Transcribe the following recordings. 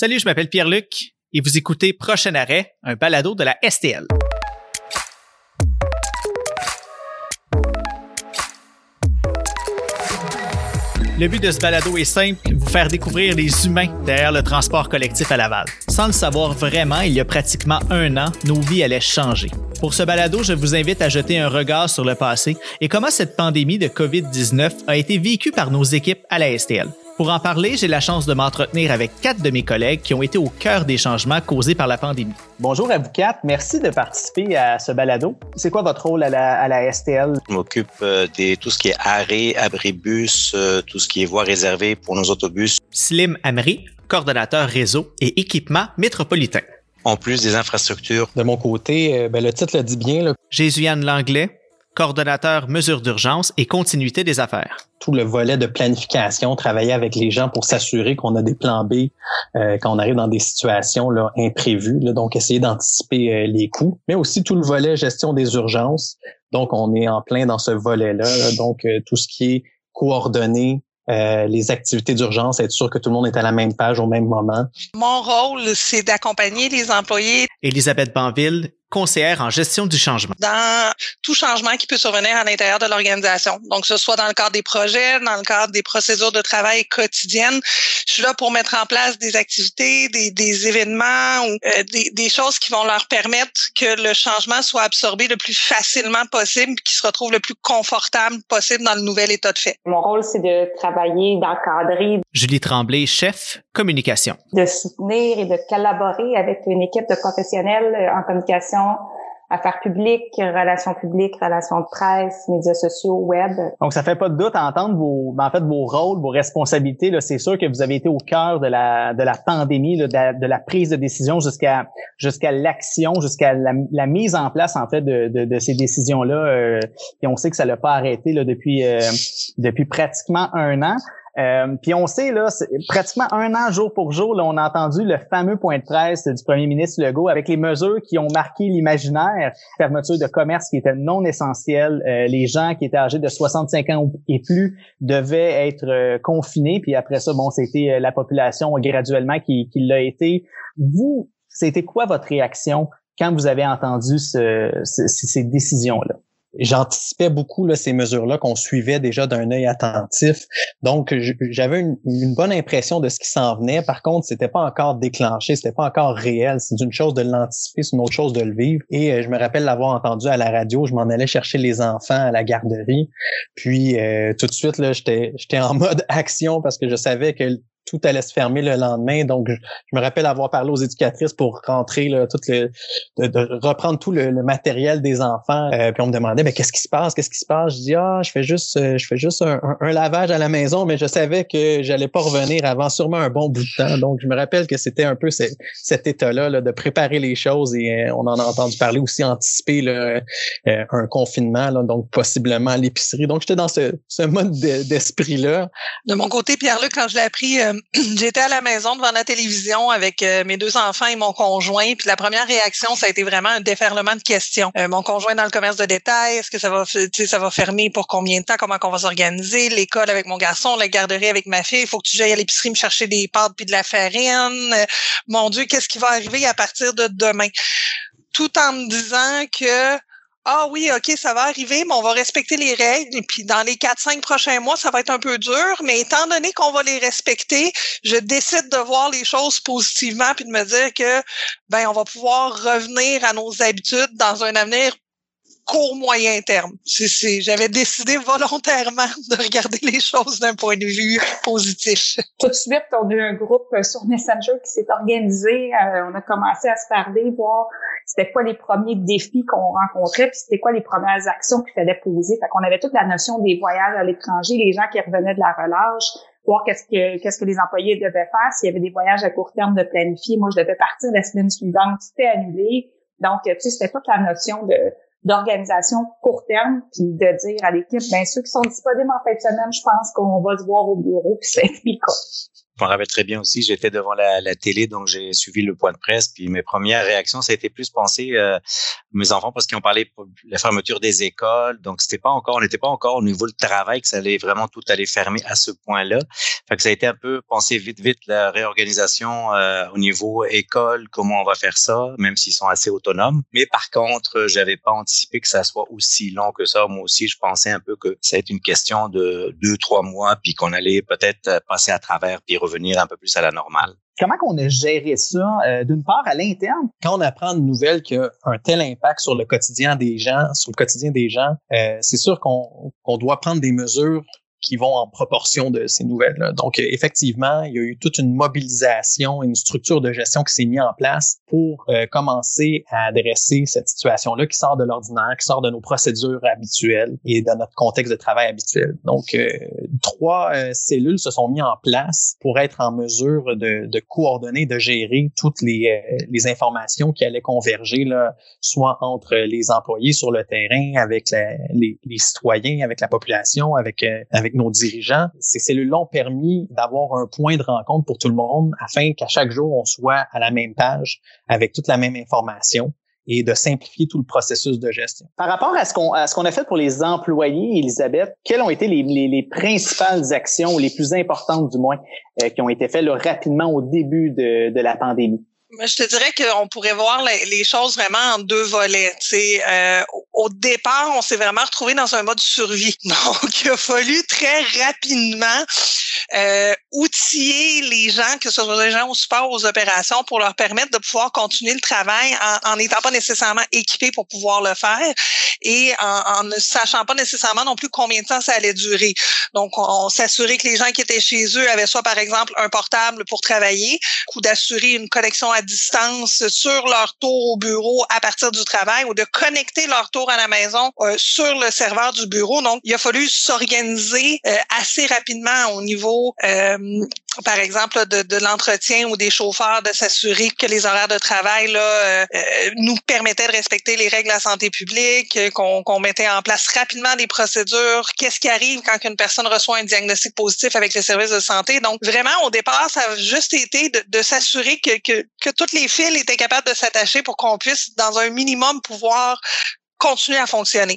Salut, je m'appelle Pierre-Luc et vous écoutez Prochain arrêt, un balado de la STL. Le but de ce balado est simple, vous faire découvrir les humains derrière le transport collectif à Laval. Sans le savoir vraiment, il y a pratiquement un an, nos vies allaient changer. Pour ce balado, je vous invite à jeter un regard sur le passé et comment cette pandémie de COVID-19 a été vécue par nos équipes à la STL. Pour en parler, j'ai la chance de m'entretenir avec quatre de mes collègues qui ont été au cœur des changements causés par la pandémie. Bonjour à vous quatre. Merci de participer à ce balado. C'est quoi votre rôle à la, STL? Je m'occupe euh, de tout ce qui est arrêt, abribus, euh, tout ce qui est voie réservée pour nos autobus. Slim Amri, coordonnateur réseau et équipement métropolitain. En plus des infrastructures. De mon côté, euh, ben, le titre le dit bien. Jésus-Anne Langlais, coordonnateur mesures d'urgence et continuité des affaires. Tout le volet de planification, travailler avec les gens pour s'assurer qu'on a des plans B euh, quand on arrive dans des situations là, imprévues, donc essayer d'anticiper euh, les coûts, mais aussi tout le volet gestion des urgences. Donc, on est en plein dans ce volet-là. donc, euh, tout ce qui est coordonné, les activités d'urgence, être sûr que tout le monde est à la même page au même moment. Mon rôle, c'est d'accompagner les employés. Elisabeth Banville, conseillère en gestion du changement. Dans tout changement qui peut survenir à l'intérieur de l'organisation. Donc, ce soit dans le cadre des projets, dans le cadre des procédures de travail quotidiennes. Je suis là pour mettre en place des activités, des, des événements ou euh, des, des, choses qui vont leur permettre que le changement soit absorbé le plus facilement possible, qu'il se retrouve le plus confortable possible dans le nouvel état de fait. Mon rôle, c'est de travailler, d'encadrer. Julie Tremblay, chef communication. De soutenir et de collaborer avec une équipe de professionnels en communication affaires publiques, relations publiques, relations de presse, médias sociaux, web. Donc, ça fait pas de doute à entendre vos, ben, en fait, vos rôles, vos responsabilités. Là, c'est sûr que vous avez été au cœur de la de la pandémie, de, la, prise de décision jusqu'à jusqu'à l'action, jusqu'à la, mise en place en fait de, de, ces décisions là. Euh, et on sait que ça l'a pas arrêté là depuis euh, depuis pratiquement un an. Euh, puis on sait, là, pratiquement un an jour pour jour, là, on a entendu le fameux point de presse du premier ministre Legault avec les mesures qui ont marqué l'imaginaire, fermeture de commerce qui était non essentielle, euh, les gens qui étaient âgés de 65 ans et plus devaient être euh, confinés, puis après ça, bon, c'était la population graduellement qui, l'a été. Vous, c'était quoi votre réaction quand vous avez entendu ce, ces décisions-là? J'anticipais beaucoup là, ces mesures-là qu'on suivait déjà d'un œil attentif. Donc, j'avais une, bonne impression de ce qui s'en venait. Par contre, c'était pas encore déclenché, c'était pas encore réel. C'est une chose de l'anticiper, c'est une autre chose de le vivre. Et euh, je me rappelle l'avoir entendu à la radio. Je m'en allais chercher les enfants à la garderie. Puis euh, tout de suite, j'étais en mode action parce que je savais que tout allait se fermer le lendemain. Donc, je, me rappelle avoir parlé aux éducatrices pour rentrer là, tout le, de, reprendre tout le, matériel des enfants. Euh, puis on me demandait, mais qu'est-ce qui se passe? Qu'est-ce qui se passe? Je dis, ah, je fais juste, euh, je fais juste un, lavage à la maison, mais je savais que j'allais pas revenir avant sûrement un bon bout de temps. Donc, je me rappelle que c'était un peu cet état-là là, de préparer les choses et euh, on en a entendu parler aussi anticiper là, un confinement, là, donc possiblement l'épicerie. Donc, j'étais dans ce, ce mode d'esprit-là. De mon côté, Pierre-Luc, quand je l'ai appris j'étais à la maison devant la télévision avec euh, mes deux enfants et mon conjoint. Puis la première réaction, ça a été vraiment un déferlement de questions. Euh, mon conjoint dans le commerce de détail, est-ce que ça va, ça va fermer pour combien de temps Comment qu'on va s'organiser L'école avec mon garçon, la garderie avec ma fille. Il faut que tu j'aille à l'épicerie me chercher des pâtes puis de la farine. Euh, mon Dieu, qu'est-ce qui va arriver à partir de demain? Tout en me disant que ah oui, OK, ça va arriver, mais on va respecter les règles. Puis dans les 4-5 prochains mois, ça va être un peu dur, mais étant donné qu'on va les respecter, je décide de voir les choses positivement puis de me dire que ben on va pouvoir revenir à nos habitudes dans un avenir court moyen terme. J'avais décidé volontairement de regarder les choses d'un point de vue positif. Tout de suite, on a eu un groupe sur Messenger qui s'est organisé. Euh, on a commencé à se parler, voir c'était quoi les premiers défis qu'on rencontrait, puis c'était quoi les premières actions qu'il fallait poser. Fait qu'on avait toute la notion des voyages à l'étranger, les gens qui revenaient de la relâche, voir qu'est-ce que qu'est-ce que les employés devaient faire, s'il y avait des voyages à court terme de planifier. Moi, je devais partir la semaine suivante, c'était annulé. Donc, tu sais, c'était toute la notion de d'organisation court terme, puis de dire à l'équipe, ben ceux qui sont disponibles en fin de semaine, je pense qu'on va se voir au bureau, puis c'est le. Je me rappelle très bien aussi, j'étais devant la, télé, donc j'ai suivi le point de presse. Puis mes premières réactions, ça a été plus penser euh, mes enfants parce qu'ils ont parlé de la fermeture des écoles. Donc c'était pas encore, on n'était pas encore au niveau du travail que ça allait vraiment tout aller fermer à ce point-là. Fait que ça a été un peu penser vite, vite la réorganisation euh, au niveau école, comment on va faire ça, même s'ils sont assez autonomes. Mais par contre, j'avais pas anticipé que ça soit aussi long que ça. Moi aussi, je pensais un peu que ça allait être une question de deux, trois mois, puis qu'on allait peut-être passer à travers puis revenir un peu plus à la normale. Comment qu'on a géré ça, euh, d'une part à l'interne? Quand on apprend une nouvelle qui a un tel impact sur le quotidien des gens, sur le quotidien des gens, euh, c'est sûr qu'on doit prendre des mesures qui vont en proportion de ces nouvelles-là. Donc, euh, effectivement, il y a eu toute une mobilisation, une structure de gestion qui s'est mise en place pour euh, commencer à adresser cette situation-là qui sort de l'ordinaire, qui sort de nos procédures habituelles et de notre contexte de travail habituel. Donc, euh, trois cellules se sont mises en place pour être en mesure de, de coordonner, de gérer toutes les, les informations qui allaient converger, là, soit entre les employés sur le terrain, avec les, les, citoyens, avec la population, avec, avec nos dirigeants, ces cellules-là ont permis d'avoir un point de rencontre pour tout le monde afin qu'à chaque jour, on soit à la même page avec toute la même information et de simplifier tout le processus de gestion. Par rapport à ce qu'on à ce qu'on a fait pour les employés, Elisabeth, quelles ont été les, les, principales actions, les plus importantes du moins, euh, qui ont été faites rapidement au début de, de la pandémie? Je te dirais qu'on pourrait voir les, choses vraiment en deux volets. Euh, au départ, on s'est vraiment retrouvé dans un mode survie. Donc, il a fallu très rapidement euh, outiller les gens, que ce soit les gens au support, aux opérations, pour leur permettre de pouvoir continuer le travail en n'étant pas nécessairement équipés pour pouvoir le faire et en, ne sachant pas nécessairement non plus combien de temps ça allait durer. Donc, on, s'assurait que les gens qui étaient chez eux avaient soit, par exemple, un portable pour travailler ou d'assurer une connexion à distance sur leur tour au bureau à partir du travail ou de connecter leur tour à la maison euh, sur le serveur du bureau. Donc, il a fallu s'organiser euh, assez rapidement au niveau euh, par exemple, de, de l'entretien ou des chauffeurs, de s'assurer que les horaires de travail là, euh, euh, nous permettaient de respecter les règles de la santé publique, qu'on mettait en place rapidement des procédures. Qu'est-ce qui arrive quand une personne reçoit un diagnostic positif avec les services de santé? Donc, vraiment, au départ, ça a juste été de, de s'assurer que, que, que toutes les fils étaient capables de s'attacher pour qu'on puisse, dans un minimum, pouvoir continuer à fonctionner.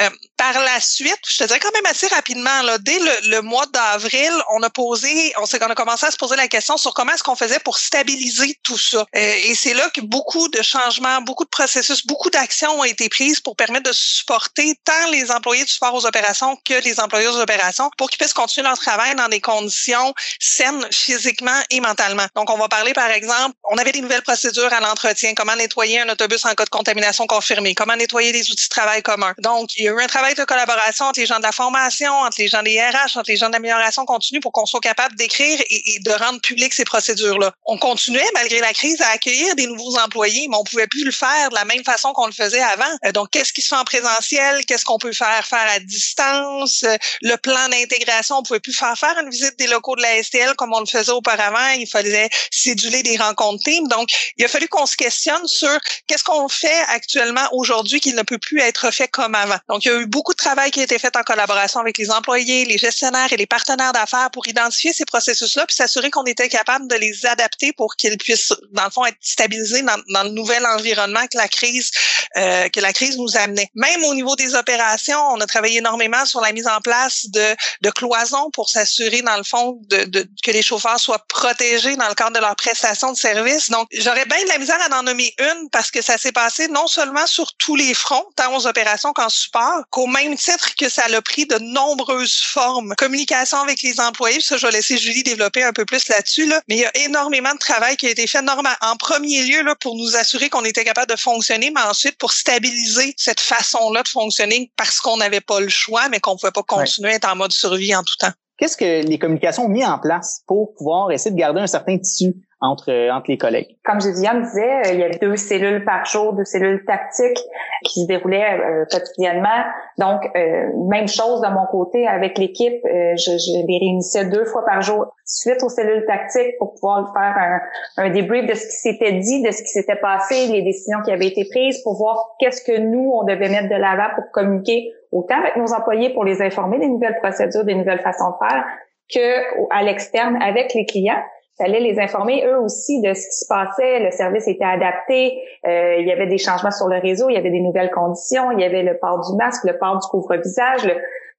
Euh, par la suite, je te dirais quand même assez rapidement, là, dès le, le mois d'avril, on a posé, on, on a commencé à se poser la question sur comment est-ce qu'on faisait pour stabiliser tout ça. Euh, et c'est là que beaucoup de changements, beaucoup de processus, beaucoup d'actions ont été prises pour permettre de supporter tant les employés du support aux opérations que les employés aux opérations pour qu'ils puissent continuer leur travail dans des conditions saines physiquement et mentalement. Donc, on va parler, par exemple, on avait des nouvelles procédures à l'entretien, comment nettoyer un autobus en cas de contamination confirmée, comment nettoyer des outils de travail communs. Donc, il y a eu un travail de collaboration entre les gens de la formation, entre les gens des RH, entre les gens d'amélioration continue pour qu'on soit capable d'écrire et, de rendre public ces procédures-là. On continuait, malgré la crise, à accueillir des nouveaux employés, mais on pouvait plus le faire de la même façon qu'on le faisait avant. Euh, donc, qu'est-ce qui se fait en présentiel? Qu'est-ce qu'on peut faire faire à distance? Euh, le plan d'intégration, on pouvait plus faire faire une visite des locaux de la STL comme on le faisait auparavant. Il fallait céduler des rencontres team. Donc, il a fallu qu'on se questionne sur qu'est-ce qu'on fait actuellement aujourd'hui qui ne peut plus être fait comme avant. Donc, il y a eu de travail qui a été fait en collaboration avec les employés, les gestionnaires et les partenaires d'affaires pour identifier ces processus-là, puis s'assurer qu'on était capable de les adapter pour qu'ils puissent, dans le fond, être stabilisés dans, dans le nouvel environnement que la crise euh, que la crise nous amenait. Même au niveau des opérations, on a travaillé énormément sur la mise en place de, de cloisons pour s'assurer, dans le fond, de, de, que les chauffeurs soient protégés dans le cadre de leur prestation de service. Donc, j'aurais bien de la misère à en nommer une parce que ça s'est passé non seulement sur tous les fronts, tant aux opérations qu'en support, qu'au même titre que ça a pris de nombreuses formes. Communication avec les employés, ça, je vais laisser Julie développer un peu plus là-dessus, là. mais il y a énormément de travail qui a été fait normal, en premier lieu là, pour nous assurer qu'on était capable de fonctionner, mais ensuite pour stabiliser cette façon-là de fonctionner parce qu'on n'avait pas le choix, mais qu'on ne pouvait pas continuer à être en mode survie en tout temps. Qu'est-ce que les communications ont mis en place pour pouvoir essayer de garder un certain tissu entre, euh, entre les collègues. Comme Viviane disait, euh, il y avait deux cellules par jour, deux cellules tactiques qui se déroulaient euh, quotidiennement. Donc, même chose de mon côté avec l'équipe. je, je, les réunissais deux fois par jour suite aux cellules tactiques pour pouvoir faire un, un débrief de ce qui s'était dit, de ce qui s'était passé, les décisions qui avaient été prises pour voir qu'est-ce que nous, on devait mettre de l'avant pour communiquer autant avec nos employés pour les informer des nouvelles procédures, des nouvelles façons de faire, que à l'externe avec les clients fallait les informer eux aussi de ce qui se passait. Le service était adapté. Euh, il y avait des changements sur le réseau. Il y avait des nouvelles conditions. Il y avait le port du masque, le port du couvre-visage.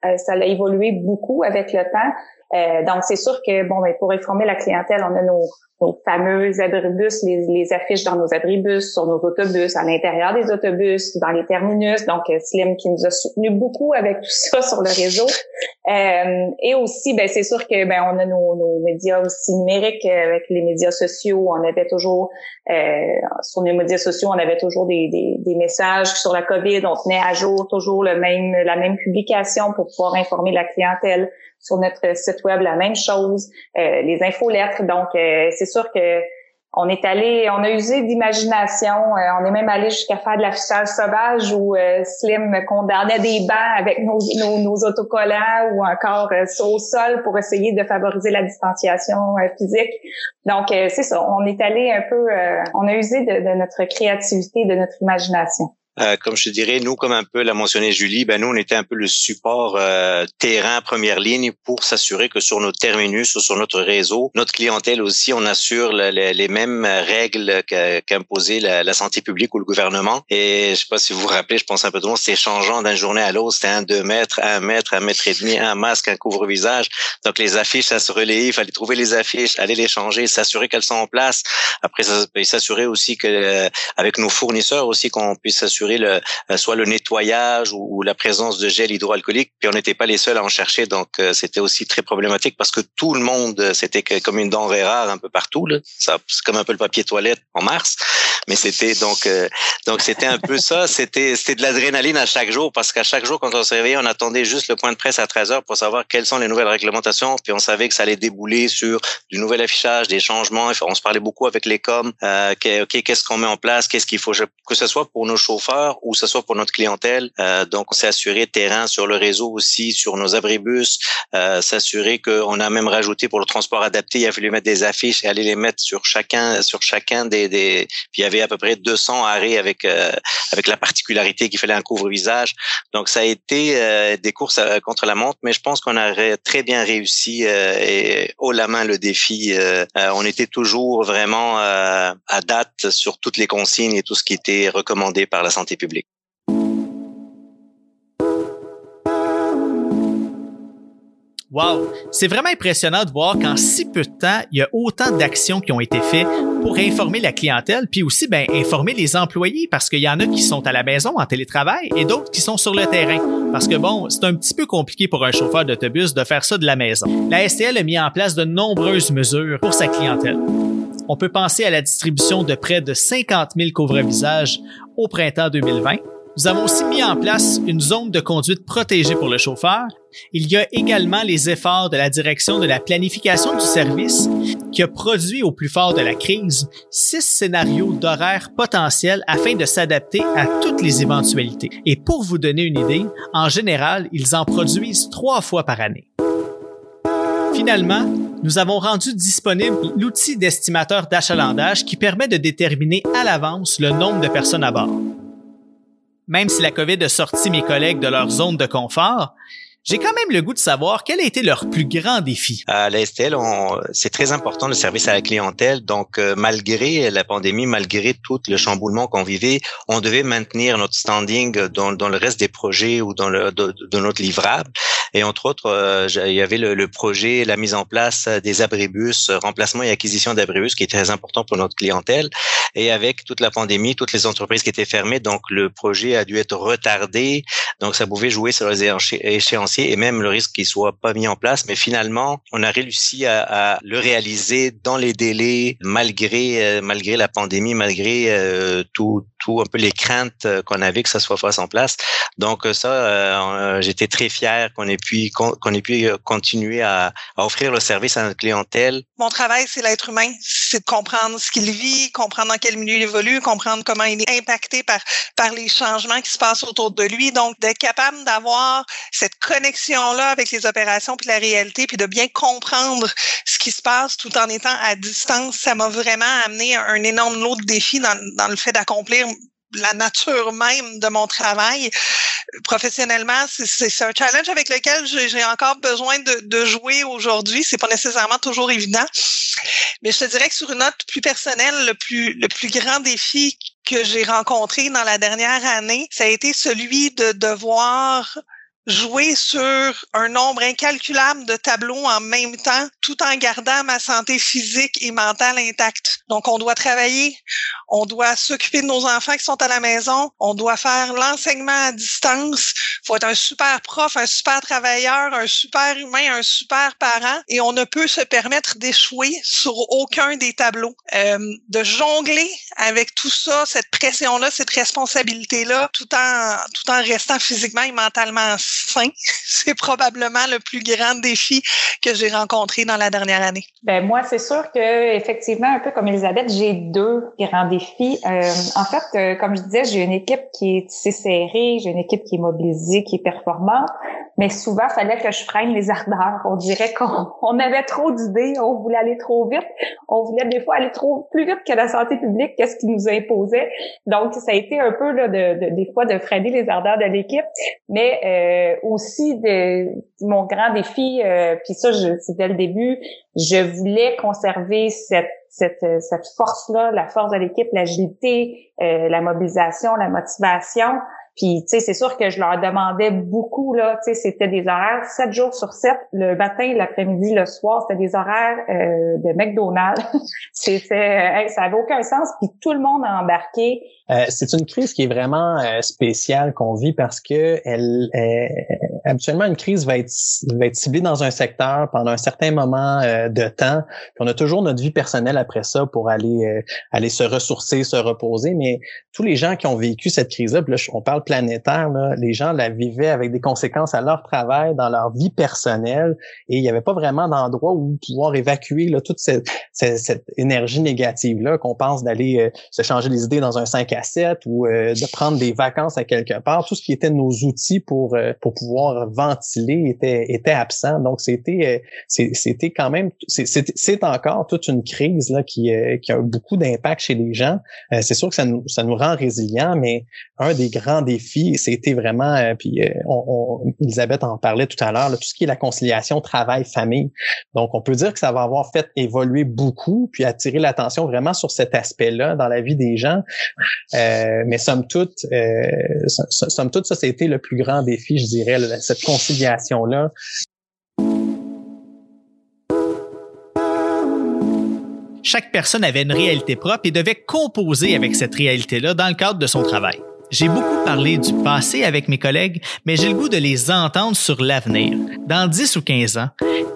Euh, ça a évolué beaucoup avec le temps. Euh, donc, c'est sûr que, bon, ben, pour informer la clientèle, on a nos, nos fameux abribus, les, les, affiches dans nos abribus, sur nos autobus, à l'intérieur des autobus, dans les terminus. Donc, euh, Slim qui nous a soutenu beaucoup avec tout ça sur le réseau. Euh, et aussi, ben, c'est sûr que ben, on a nos, nos, médias aussi numériques euh, avec les médias sociaux. On avait toujours euh, sur les médias sociaux, on avait toujours des, des, des, messages sur la COVID. On tenait à jour toujours le même la même publication pour pouvoir informer la clientèle sur notre site web la même chose, euh, les infolettres. Donc, euh, c'est sûr que on est allé, on a usé d'imagination. Euh, on est même allé jusqu'à faire de l'affichage sauvage où Slim condamnait des bancs avec nos, nos, autocollants ou encore au sol pour essayer de favoriser la distanciation physique. Donc, c'est ça. On est allé un peu, on a usé de, de notre créativité, de notre imagination. Euh, comme je dirais, nous, comme un peu l'a mentionné Julie, ben nous, on était un peu le support euh, terrain première ligne pour s'assurer que sur nos terminus ou sur notre réseau, notre clientèle aussi, on assure les mêmes règles qu'imposait la, santé publique ou le gouvernement. Et je sais pas si vous vous rappelez, je pense un peu tout le monde, changeant d'une journée à l'autre. C'était un deux mètres, un mètre, un mètre et demi, un masque, un couvre-visage. Donc les affiches, ça se relayait, il fallait trouver les affiches, aller les changer, s'assurer qu'elles sont en place. Après, s'assurer aussi que euh, avec nos fournisseurs aussi qu'on puisse s'assurer euh, soit le nettoyage ou, la présence de gel hydroalcoolique. Puis on n'était pas les seuls à en chercher, donc euh, c'était aussi très problématique parce que tout le monde, euh, c'était comme une denrée rare un peu partout. Là. C'est comme un peu le papier toilette en mars, mais c'était donc donc c'était un peu ça. C'était c'était de l'adrénaline à chaque jour parce qu'à chaque jour quand on se réveillait, on attendait juste le point de presse à 13 heures pour savoir quelles sont les nouvelles réglementations. Puis on savait que ça allait débouler sur du nouvel affichage, des changements. On se parlait beaucoup avec les coms. Euh, ok, qu'est-ce qu'on met en place, qu'est-ce qu'il faut? Que ce soit pour nos chauffeurs ou ce soit pour notre clientèle. Euh, donc, on s'est assuré terrain sur le réseau aussi, sur nos abribus, euh, s'assurer qu'on a même rajouté pour le transport adapté, il a fallu mettre des affiches et aller les mettre sur chacun, sur chacun des, des puis il y avait à peu près 200 arrêts avec euh, avec la particularité qu'il fallait un couvre-visage. Donc, ça a été euh, des courses euh, contre la montre, mais je pense qu'on a très bien réussi et haut la main le défi. on était toujours vraiment à date sur toutes les consignes et tout ce qui était recommandé par la santé public. Wow! C'est vraiment impressionnant de voir qu'en si peu de temps, il y a autant d'actions qui ont été faites pour informer la clientèle, puis aussi ben, informer les employés, parce qu'il y en a qui sont à la maison en télétravail et d'autres qui sont sur le terrain. Parce que bon, c'est un petit peu compliqué pour un chauffeur d'autobus de faire ça de la maison. La STL a mis en place de nombreuses mesures pour sa clientèle. On peut penser à la distribution de près de 50 000 couvre-visages au printemps 2020. Nous avons aussi mis en place une zone de conduite protégée pour le chauffeur. Il y a également les efforts de la direction de la planification du service qui a produit au plus fort de la crise six scénarios d'horaires potentiels afin de s'adapter à toutes les éventualités. Et pour vous donner une idée, en général, ils en produisent trois fois par année. Finalement, nous avons rendu disponible l'outil d'estimateur d'achalandage qui permet de déterminer à l'avance le nombre de personnes à bord. Même si la COVID a sorti mes collègues de leur zone de confort, j'ai quand même le goût de savoir quel a été leur plus grand défi. À l'Estelle, c'est très important le service à la clientèle. Donc, euh, malgré la pandémie, malgré tout le chamboulement qu'on vivait, on devait maintenir notre standing dans, le reste des projets ou dans le, de, de notre livrable. Et entre autres, euh, il y avait le, le, projet, la mise en place des abribus, remplacement et acquisition d'abribus, qui est très important pour notre clientèle. Et avec toute la pandémie, toutes les entreprises qui étaient fermées, donc le projet a dû être retardé. Donc, ça pouvait jouer sur les échéanciers et même le risque qu'il soit pas mis en place. Mais finalement, on a réussi à, à le réaliser dans les délais, malgré euh, malgré la pandémie, malgré euh, tout tout un peu les craintes qu'on avait que ça soit face en place. Donc ça, j'étais très fier qu'on ait puis qu'on ait pu euh, continuer à, offrir le service à notre clientèle. Mon travail, c'est l'être humain, c'est de comprendre ce qu'il vit, comprendre dans quel milieu il évolue, comprendre comment il est impacté par par les changements qui se passent autour de lui. Donc, d'être capable d'avoir cette connexion-là avec les opérations puis la réalité, puis de bien comprendre ce qui se passe tout en étant à distance, ça m'a vraiment amené un énorme lot de défis dans, dans le fait d'accomplir la nature même de mon travail. Professionnellement, c'est un challenge avec lequel j'ai encore besoin de, de jouer aujourd'hui. C'est pas nécessairement toujours évident. Mais je te dirais que sur une note plus personnelle, le plus, le plus grand défi que j'ai rencontré dans la dernière année, ça a été celui de devoir jouer sur un nombre incalculable de tableaux en même temps, tout en gardant ma santé physique et mentale intacte. Donc, on doit travailler, on doit s'occuper de nos enfants qui sont à la maison, on doit faire l'enseignement à distance, faut être un super prof, un super travailleur, un super humain, un super parent, et on ne peut se permettre d'échouer sur aucun des tableaux. Euh, de jongler avec tout ça, cette pression-là, cette responsabilité-là, tout en tout en restant physiquement et mentalement c'est probablement le plus grand défi que j'ai rencontré dans la dernière année. Ben moi, c'est sûr que effectivement, un peu comme Elisabeth, j'ai deux grands défis. Euh, en fait, euh, comme je disais, j'ai une équipe qui est assez serrée, j'ai une équipe qui est mobilisée, qui est performante, mais souvent, fallait que je freine les ardeurs. On dirait qu'on avait trop d'idées, on voulait aller trop vite, on voulait des fois aller trop plus vite que la santé publique, qu'est-ce qui nous imposait. Donc, ça a été un peu là, de, des fois de freiner les ardeurs de l'équipe, mais euh, euh, aussi de mon grand défi, euh, puis ça, c'est dès le début, je voulais conserver cette cette, cette force-là, la force de l'équipe, l'agilité, euh, la mobilisation, la motivation. Puis, tu sais, c'est sûr que je leur demandais beaucoup, là, tu sais, c'était des horaires 7 jours sur 7, le matin, l'après-midi, le soir, c'était des horaires euh, de McDonald's. c'est, ça avait aucun sens, puis tout le monde a embarqué. Euh, c'est une crise qui est vraiment euh, spéciale qu'on vit parce que elle, habituellement une crise va être va être ciblée dans un secteur pendant un certain moment de temps. Puis on a toujours notre vie personnelle après ça pour aller aller se ressourcer, se reposer. Mais tous les gens qui ont vécu cette crise-là, là, on parle planétaire, les gens la vivaient avec des conséquences à leur travail, dans leur vie personnelle, et il n'y avait pas vraiment d'endroit où pouvoir évacuer là, toute cette, cette, énergie négative-là, qu'on pense d'aller euh, se changer les idées dans un 5 à 7 ou euh, de prendre des vacances à quelque part. Tout ce qui était nos outils pour, euh, pour pouvoir ventiler était, était absent. Donc, c'était c'était quand même, c'est encore toute une crise là, qui, qui a beaucoup d'impact chez les gens. c'est sûr que ça nous, ça nous rend résilients, mais un des grands c'était vraiment, euh, puis euh, Elisabeth en parlait tout à l'heure, tout ce qui est la conciliation travail-famille. Donc, on peut dire que ça va avoir fait évoluer beaucoup, puis attirer l'attention vraiment sur cet aspect-là dans la vie des gens. Euh, mais somme toute, somme toute, ça, c'était le plus grand défi, je dirais, cette conciliation-là. Chaque personne avait une réalité propre et devait composer avec cette réalité-là dans le cadre de son travail. J'ai beaucoup parlé du passé avec mes collègues, mais j'ai le goût de les entendre sur l'avenir. Dans 10 ou 15 ans,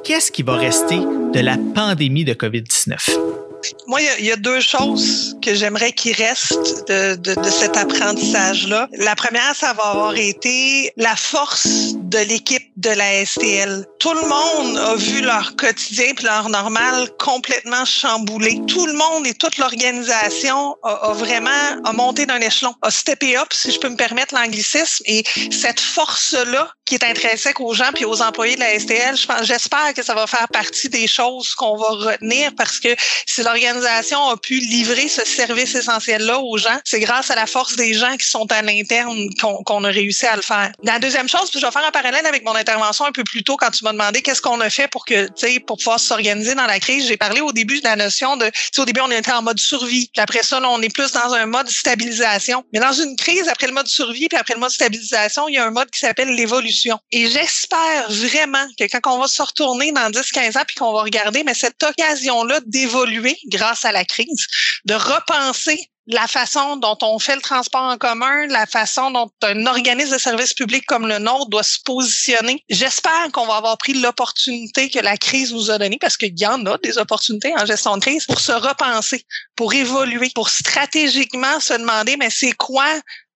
qu'est-ce qui va rester de la pandémie de COVID-19? Moi, il y, a deux choses que j'aimerais qu'il reste de, de, de cet apprentissage-là. La première, ça va avoir été la force de l'équipe de la STL. Tout le monde a vu leur quotidien puis leur normal complètement chamboulé. Tout le monde et toute l'organisation a, a, vraiment a monté d'un échelon, a steppé up, si je peux me permettre l'anglicisme. Et cette force-là qui est intrinsèque aux gens puis aux employés de la STL, j'espère que ça va faire partie des choses qu'on va retenir parce que si l'organisation a pu livrer ce service essentiel-là aux gens, c'est grâce à la force des gens qui sont à l'interne qu'on a réussi à le faire. La deuxième chose, puis je vais faire un parallèle avec mon intervention un peu plus tôt quand tu m'as demandé qu'est-ce qu'on a fait pour que, tu sais, pour pouvoir s'organiser dans la crise. J'ai parlé au début de la notion de, tu au début on était en mode survie, puis après ça, là, on est plus dans un mode stabilisation. Mais dans une crise, après le mode survie, puis après le mode stabilisation, il y a un mode qui s'appelle l'évolution. Et j'espère vraiment que quand on va se retourner dans 10-15 ans, puis qu'on va regarder, mais cette occasion-là d'évoluer grâce à la crise, de repenser la façon dont on fait le transport en commun, la façon dont un organisme de service public comme le nôtre doit se positionner. J'espère qu'on va avoir pris l'opportunité que la crise nous a donnée, parce qu'il y en a des opportunités en gestion de crise, pour se repenser, pour évoluer, pour stratégiquement se demander, mais c'est quoi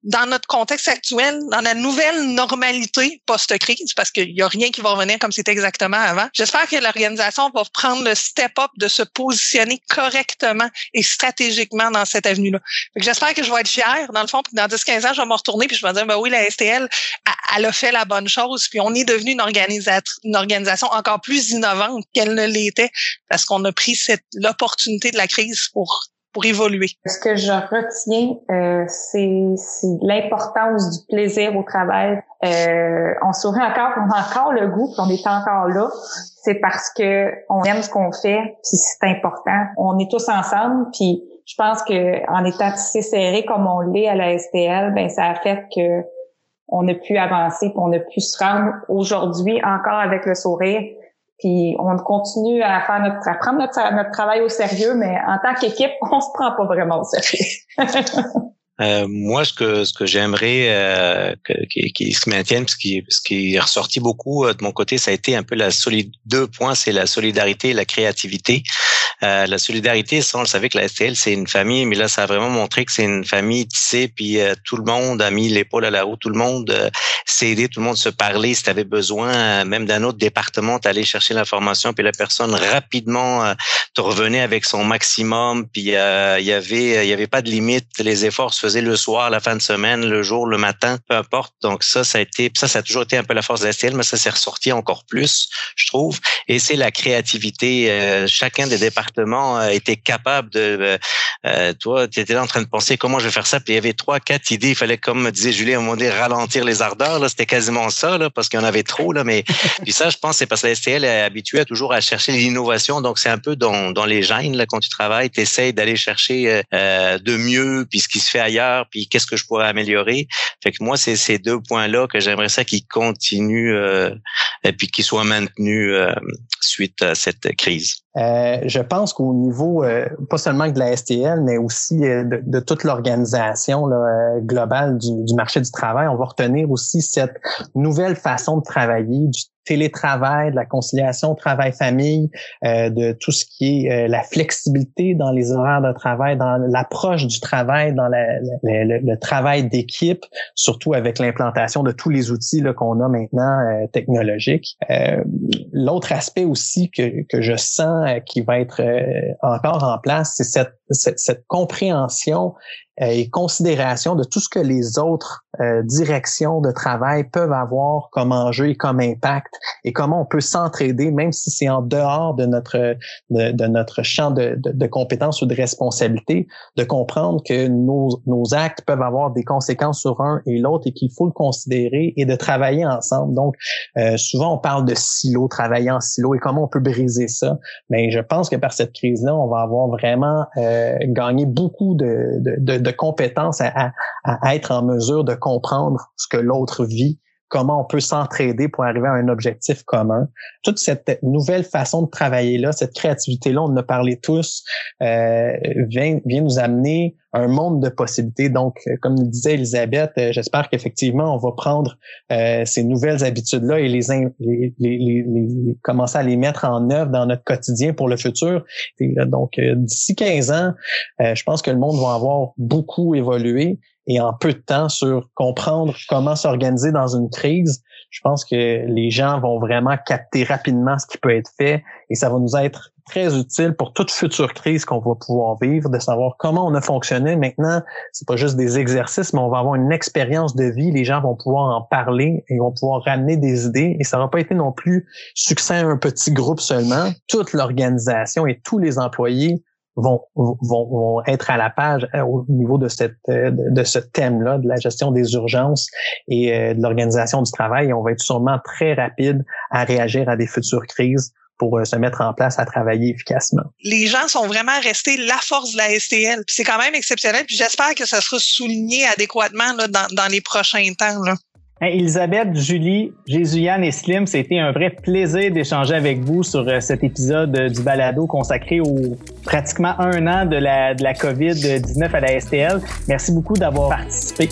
dans notre contexte actuel, dans la nouvelle normalité post-crise, parce qu'il n'y a rien qui va revenir comme c'était exactement avant, j'espère que l'organisation va prendre le step-up de se positionner correctement et stratégiquement dans cette avenue-là. J'espère que je vais être fière, dans le fond, dans 10-15 ans, je vais me retourner puis je vais me dire, ben oui, la STL, elle a fait la bonne chose, puis on est devenu une, une organisation encore plus innovante qu'elle ne l'était, parce qu'on a pris cette l'opportunité de la crise pour Ce que je retiens, euh, c'est l'importance du plaisir au travail. Euh, on sourit encore, on a encore le goût, on est encore là. C'est parce que on aime ce qu'on fait, puis c'est important. On est tous ensemble, puis je pense que en étant si serré comme on l'est à la STL, ben ça a fait que on a pu avancer, puis on a pu se rendre aujourd'hui encore avec le sourire. Puis on continue à faire notre à prendre notre, notre travail au sérieux, mais en tant qu'équipe, on se prend pas vraiment au sérieux. Euh, moi, ce que ce que j'aimerais euh, qui, qui, se maintienne, ce qui ce qui est ressorti beaucoup euh, de mon côté, ça a été un peu la solide. Deux points, c'est la solidarité et la créativité. Euh, la solidarité, ça, on le savait que la STL, c'est une famille, mais là, ça a vraiment montré que c'est une famille tissée, puis euh, tout le monde a mis l'épaule à la roue, tout le monde euh, s'est aidé, tout le monde se parlait. Si tu avais besoin, même d'un autre département, tu chercher l'information, puis la personne rapidement te revenait avec son maximum, puis il y avait il y avait pas de limite. Les efforts se faisaient le soir, la fin de semaine, le jour, le matin, peu importe. Donc ça, ça a été, ça, ça a toujours été un peu la force de la STL, mais ça s'est ressorti encore plus, je trouve. Et c'est la créativité. chacun des départements département euh, était capable de, euh, euh, toi, tu étais là en train de penser comment je vais faire ça, puis il y avait trois, quatre idées. Il fallait, comme disait Julie, à un moment donné, ralentir les ardeurs. Là, c'était quasiment ça, là, parce qu'il y en avait trop. Là, mais puis ça, je pense, c'est parce que la STL est habituée à toujours à chercher l'innovation. Donc c'est un peu dans, dans les gènes là quand tu travailles, tu essaies d'aller chercher euh, de mieux, puis ce qui se fait ailleurs, puis qu'est-ce que je pourrais améliorer. Fait que moi, c'est ces deux points-là que j'aimerais ça qui continuent euh, et puis qui soient maintenus euh, suite à cette crise. Euh, je pense qu'au niveau, euh, pas seulement de la STL, mais aussi euh, de, toute l'organisation globale du, du, marché du travail, on va retenir aussi cette nouvelle façon de travailler, du télétravail, de la conciliation travail-famille, euh, de tout ce qui est euh, la flexibilité dans les horaires de travail, dans l'approche du travail, dans la, le, le, travail d'équipe, surtout avec l'implantation de tous les outils qu'on a maintenant euh, technologiques. Euh, l'autre aspect aussi que, que je sens qui va être encore en place, c'est cette, cette, cette compréhension euh, et considération de tout ce que les autres euh, directions de travail peuvent avoir comme enjeu et comme impact et comment on peut s'entraider, même si c'est en dehors de notre de, notre champ de, de, de, compétences ou de responsabilité, de comprendre que nos, nos actes peuvent avoir des conséquences sur un et l'autre et qu'il faut le considérer et de travailler ensemble. Donc, euh, souvent on parle de silo, travailler en silo et comment on peut briser ça? Mais je pense que par cette crise-là, on va avoir vraiment euh, gagné beaucoup de, de de compétences à, à, être en mesure de comprendre ce que l'autre vit comment on peut s'entraider pour arriver à un objectif commun. Toute cette nouvelle façon de travailler là, cette créativité là, on en a parlé tous, euh, vient, vient nous amener un monde de possibilités. Donc, euh, comme disait Elisabeth, euh, j'espère qu'effectivement on va prendre euh, ces nouvelles habitudes là et les, les, les, les, commencer à les mettre en œuvre dans notre quotidien pour le futur. Donc, d'ici 15 ans, je pense que le monde va avoir beaucoup évolué et en peu de temps sur comprendre comment s'organiser dans une crise, je pense que les gens vont vraiment capter rapidement ce qui peut être fait et ça va nous être très utile pour toute future crise qu'on va pouvoir vivre, de savoir comment on a fonctionné. Maintenant, c'est pas juste des exercices, mais on va avoir une expérience de vie. Les gens vont pouvoir en parler et vont pouvoir ramener des idées. Et ça va pas été non plus succès à un petit groupe seulement. Toute l'organisation et tous les employés vont, vont, vont être à la page euh, au niveau de cette euh, de, ce thème-là, de la gestion des urgences et euh, de l'organisation du travail. on va être sûrement très rapide à réagir à des futures crises pour se mettre en place à travailler efficacement. Les gens sont vraiment restés la force de la STL. C'est quand même exceptionnel. Puis j'espère que ça sera souligné adéquatement là, dans, dans les prochains temps. Là. Elisabeth, Julie, Jésus-Yann et Slim, c'était un vrai plaisir d'échanger avec vous sur euh, cet épisode euh, du balado consacré au pratiquement un an de la, de la COVID-19 à la STL. Merci beaucoup d'avoir participé.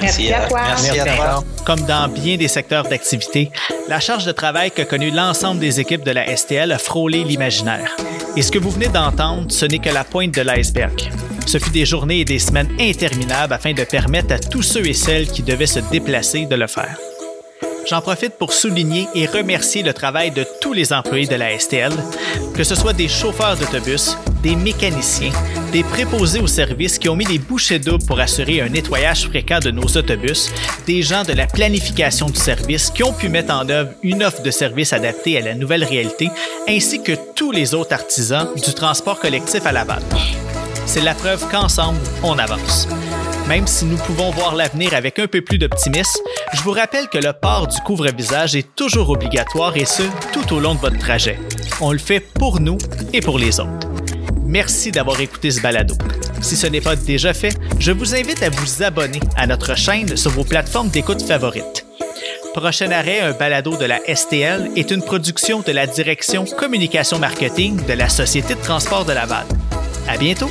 Merci, à toi. Merci, à toi. Comme dans bien des secteurs d'activité, la charge de travail qu'a connue l'ensemble des équipes de la STL a frôlé l'imaginaire. Et ce que vous venez d'entendre, ce n'est que la pointe de l'iceberg. Ce fut des journées et des semaines interminables afin de permettre à tous ceux et celles qui devaient se déplacer de le faire. J'en profite pour souligner et remercier le travail de tous les employés de la STL, que ce soit des chauffeurs d'autobus, des mécaniciens, des préposés au service qui ont mis des bouchées doubles pour assurer un nettoyage fréquent de nos autobus, des gens de la planification du service qui ont pu mettre en œuvre une offre de service adaptée à la nouvelle réalité, ainsi que tous les autres artisans du transport collectif à Laval. c'est la preuve qu'ensemble, on avance. Même si nous pouvons voir l'avenir avec un peu plus d'optimisme, je vous rappelle que le port du couvre-visage est toujours obligatoire et ce, tout au long de votre trajet. On le fait pour nous et pour les autres. Merci d'avoir écouté ce balado. Si ce n'est pas déjà fait, je vous invite à vous abonner à notre chaîne sur vos plateformes d'écoute favorites. Prochain arrêt, un balado de la STL est une production de la direction communication marketing de la Société de transport de Laval. À bientôt!